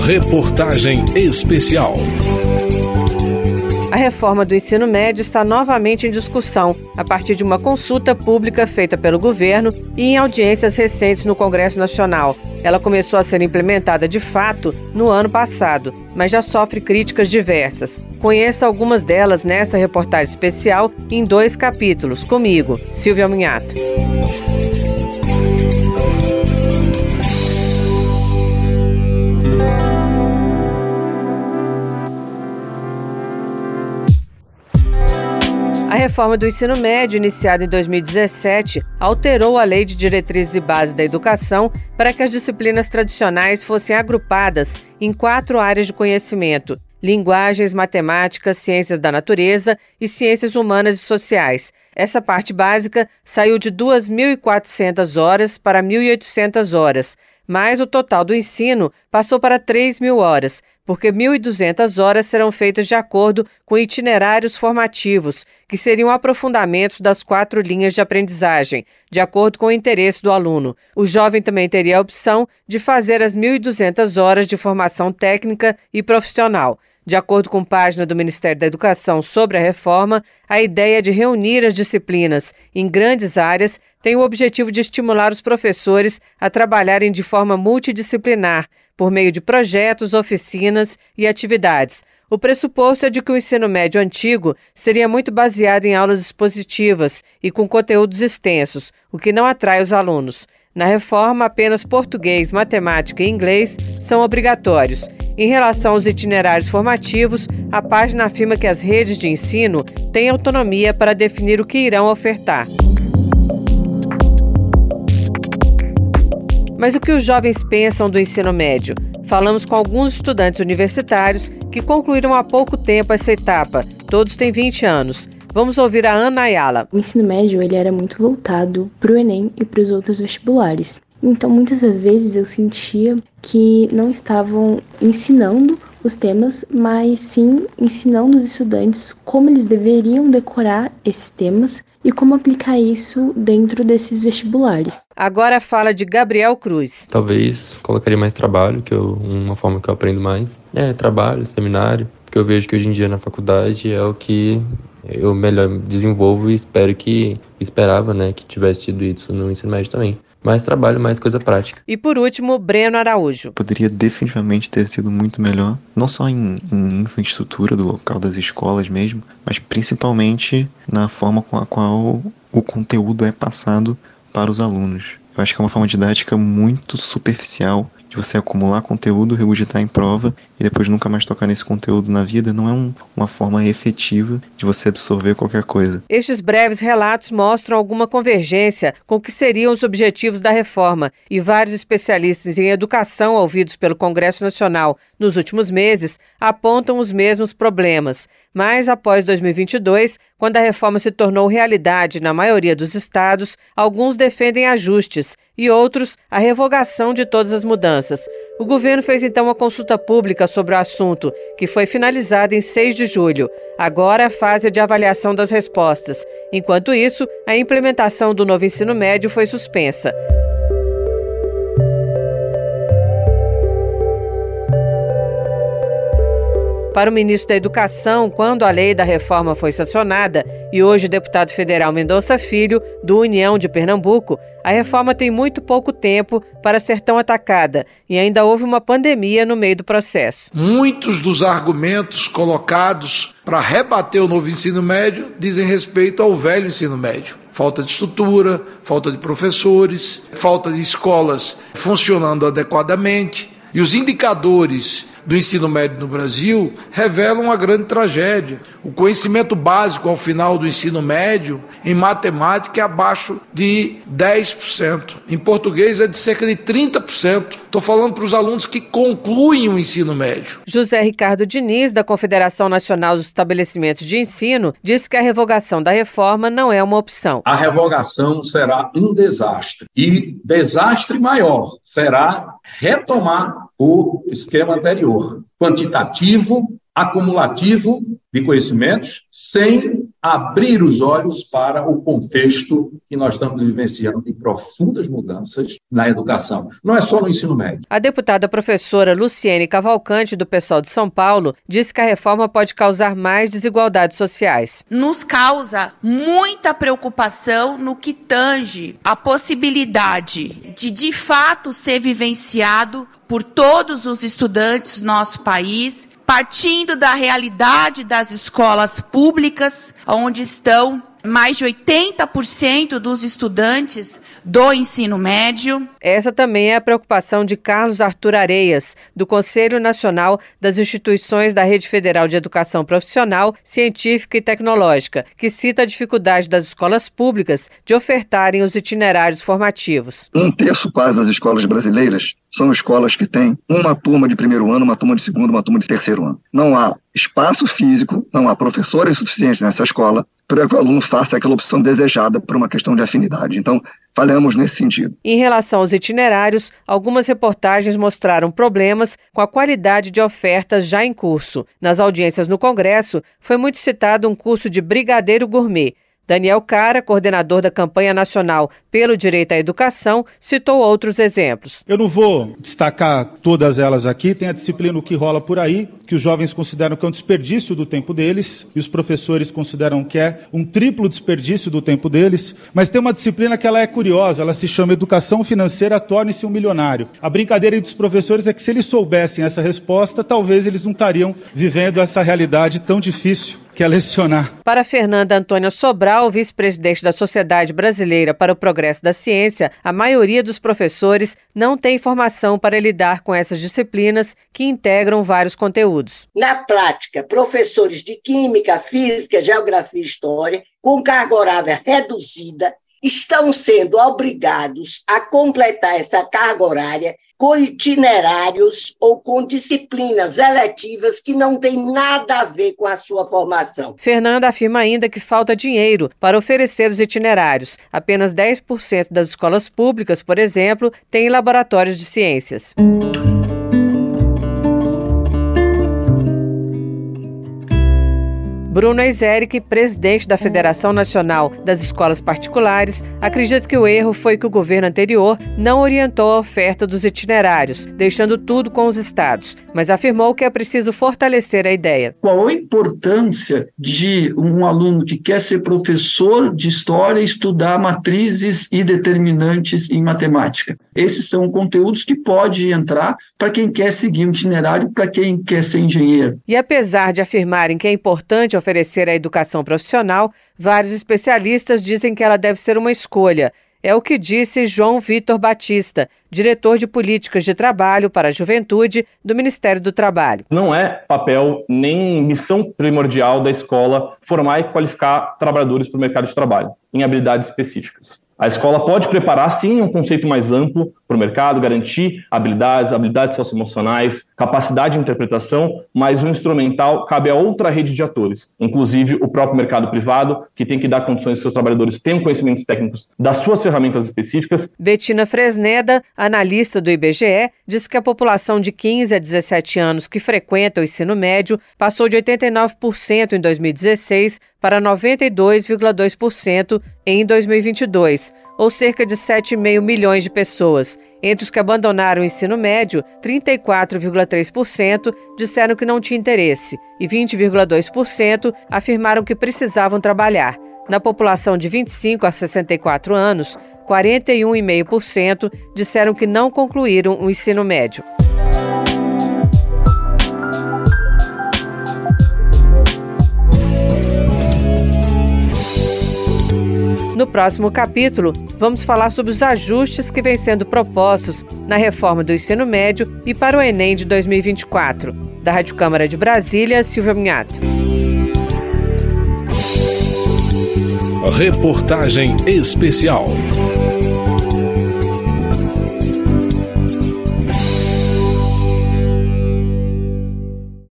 Reportagem Especial. A reforma do ensino médio está novamente em discussão, a partir de uma consulta pública feita pelo governo e em audiências recentes no Congresso Nacional. Ela começou a ser implementada de fato no ano passado, mas já sofre críticas diversas. Conheça algumas delas nesta reportagem especial em dois capítulos, comigo, Silvia Munhato. A reforma do ensino médio, iniciada em 2017, alterou a Lei de Diretrizes e Bases da Educação para que as disciplinas tradicionais fossem agrupadas em quatro áreas de conhecimento: linguagens, matemáticas, ciências da natureza e ciências humanas e sociais. Essa parte básica saiu de 2.400 horas para 1.800 horas mas o total do ensino passou para 3 mil horas, porque 1.200 horas serão feitas de acordo com itinerários formativos, que seriam aprofundamentos das quatro linhas de aprendizagem, de acordo com o interesse do aluno. O jovem também teria a opção de fazer as 1.200 horas de formação técnica e profissional. De acordo com página do Ministério da Educação sobre a reforma, a ideia de reunir as disciplinas em grandes áreas tem o objetivo de estimular os professores a trabalharem de forma multidisciplinar, por meio de projetos, oficinas e atividades. O pressuposto é de que o ensino médio antigo seria muito baseado em aulas expositivas e com conteúdos extensos, o que não atrai os alunos. Na reforma, apenas português, matemática e inglês são obrigatórios. Em relação aos itinerários formativos, a página afirma que as redes de ensino têm autonomia para definir o que irão ofertar. Mas o que os jovens pensam do ensino médio? Falamos com alguns estudantes universitários que concluíram há pouco tempo essa etapa. Todos têm 20 anos. Vamos ouvir a Ana Ayala. O ensino médio ele era muito voltado para o Enem e para os outros vestibulares. Então, muitas das vezes eu sentia que não estavam ensinando os temas, mas sim ensinando os estudantes como eles deveriam decorar esses temas e como aplicar isso dentro desses vestibulares. Agora fala de Gabriel Cruz. Talvez colocaria mais trabalho, que eu, uma forma que eu aprendo mais. É, trabalho, seminário, porque eu vejo que hoje em dia na faculdade é o que eu melhor desenvolvo e espero que esperava, né, que tivesse tido isso no ensino médio também. Mais trabalho, mais coisa prática. E por último, Breno Araújo. Poderia definitivamente ter sido muito melhor, não só em, em infraestrutura do local das escolas mesmo, mas principalmente na forma com a qual o conteúdo é passado para os alunos. Eu acho que é uma forma didática muito superficial de você acumular conteúdo, regurgitar em prova e depois nunca mais tocar nesse conteúdo na vida, não é um, uma forma efetiva de você absorver qualquer coisa. Estes breves relatos mostram alguma convergência com o que seriam os objetivos da reforma e vários especialistas em educação ouvidos pelo Congresso Nacional nos últimos meses apontam os mesmos problemas. Mas após 2022, quando a reforma se tornou realidade na maioria dos estados, alguns defendem ajustes e outros a revogação de todas as mudanças. O governo fez então uma consulta pública sobre o assunto, que foi finalizada em 6 de julho. Agora a fase de avaliação das respostas. Enquanto isso, a implementação do novo ensino médio foi suspensa. Para o ministro da Educação, quando a lei da reforma foi sancionada, e hoje deputado federal Mendonça Filho, do União de Pernambuco, a reforma tem muito pouco tempo para ser tão atacada e ainda houve uma pandemia no meio do processo. Muitos dos argumentos colocados para rebater o novo ensino médio dizem respeito ao velho ensino médio falta de estrutura, falta de professores, falta de escolas funcionando adequadamente. E os indicadores do ensino médio no Brasil revelam uma grande tragédia. O conhecimento básico ao final do ensino médio em matemática é abaixo de 10%. Em português é de cerca de 30%. Estou falando para os alunos que concluem o ensino médio. José Ricardo Diniz, da Confederação Nacional dos Estabelecimentos de Ensino, disse que a revogação da reforma não é uma opção. A revogação será um desastre. E desastre maior será retomar o esquema anterior, quantitativo, acumulativo de conhecimentos, sem abrir os olhos para o contexto que nós estamos vivenciando de profundas mudanças na educação. Não é só no ensino médio. A deputada professora Luciene Cavalcante, do pessoal de São Paulo, disse que a reforma pode causar mais desigualdades sociais. Nos causa muita preocupação no que tange a possibilidade de, de fato, ser vivenciado por todos os estudantes do nosso país partindo da realidade das escolas públicas, onde estão mais de 80% dos estudantes do ensino médio. Essa também é a preocupação de Carlos Arthur Areias, do Conselho Nacional das Instituições da Rede Federal de Educação Profissional, Científica e Tecnológica, que cita a dificuldade das escolas públicas de ofertarem os itinerários formativos. Um terço quase das escolas brasileiras são escolas que têm uma turma de primeiro ano, uma turma de segundo, uma turma de terceiro ano. Não há espaço físico, não há professores suficientes nessa escola para que o aluno faça aquela opção desejada por uma questão de afinidade. Então, falhamos nesse sentido. Em relação aos itinerários, algumas reportagens mostraram problemas com a qualidade de ofertas já em curso. Nas audiências no Congresso, foi muito citado um curso de brigadeiro gourmet, Daniel Cara, coordenador da campanha nacional pelo direito à educação, citou outros exemplos. Eu não vou destacar todas elas aqui, tem a disciplina O que rola por aí, que os jovens consideram que é um desperdício do tempo deles, e os professores consideram que é um triplo desperdício do tempo deles, mas tem uma disciplina que ela é curiosa, ela se chama Educação Financeira Torne-se um Milionário. A brincadeira dos professores é que se eles soubessem essa resposta, talvez eles não estariam vivendo essa realidade tão difícil que é lecionar. Para Fernanda Antônia Sobral, vice-presidente da Sociedade Brasileira para o Progresso da Ciência, a maioria dos professores não tem formação para lidar com essas disciplinas que integram vários conteúdos. Na prática, professores de Química, Física, Geografia e História, com carga horária reduzida, estão sendo obrigados a completar essa carga horária com itinerários ou com disciplinas eletivas que não têm nada a ver com a sua formação. Fernanda afirma ainda que falta dinheiro para oferecer os itinerários. Apenas 10% das escolas públicas, por exemplo, têm laboratórios de ciências. Bruno Eiseric, presidente da Federação Nacional das Escolas Particulares, acredita que o erro foi que o governo anterior não orientou a oferta dos itinerários, deixando tudo com os estados, mas afirmou que é preciso fortalecer a ideia. Qual a importância de um aluno que quer ser professor de história estudar matrizes e determinantes em matemática? Esses são conteúdos que pode entrar para quem quer seguir um itinerário, para quem quer ser engenheiro. E apesar de afirmarem que é importante oferecer a educação profissional, vários especialistas dizem que ela deve ser uma escolha. É o que disse João Vitor Batista, diretor de políticas de trabalho para a juventude do Ministério do Trabalho. Não é papel nem missão primordial da escola formar e qualificar trabalhadores para o mercado de trabalho em habilidades específicas. A escola pode preparar, sim, um conceito mais amplo para o mercado, garantir habilidades, habilidades socioemocionais, capacidade de interpretação, mas o instrumental cabe a outra rede de atores, inclusive o próprio mercado privado, que tem que dar condições que seus trabalhadores tenham conhecimentos técnicos das suas ferramentas específicas. Betina Fresneda, analista do IBGE, diz que a população de 15 a 17 anos que frequenta o ensino médio passou de 89% em 2016 para 92,2% em 2022 ou cerca de 7,5 milhões de pessoas. Entre os que abandonaram o ensino médio, 34,3% disseram que não tinha interesse e 20,2% afirmaram que precisavam trabalhar. Na população de 25 a 64 anos, 41,5% disseram que não concluíram o ensino médio. No próximo capítulo, vamos falar sobre os ajustes que vêm sendo propostos na reforma do ensino médio e para o Enem de 2024. Da Rádio Câmara de Brasília, Silvia Minhato. Reportagem especial.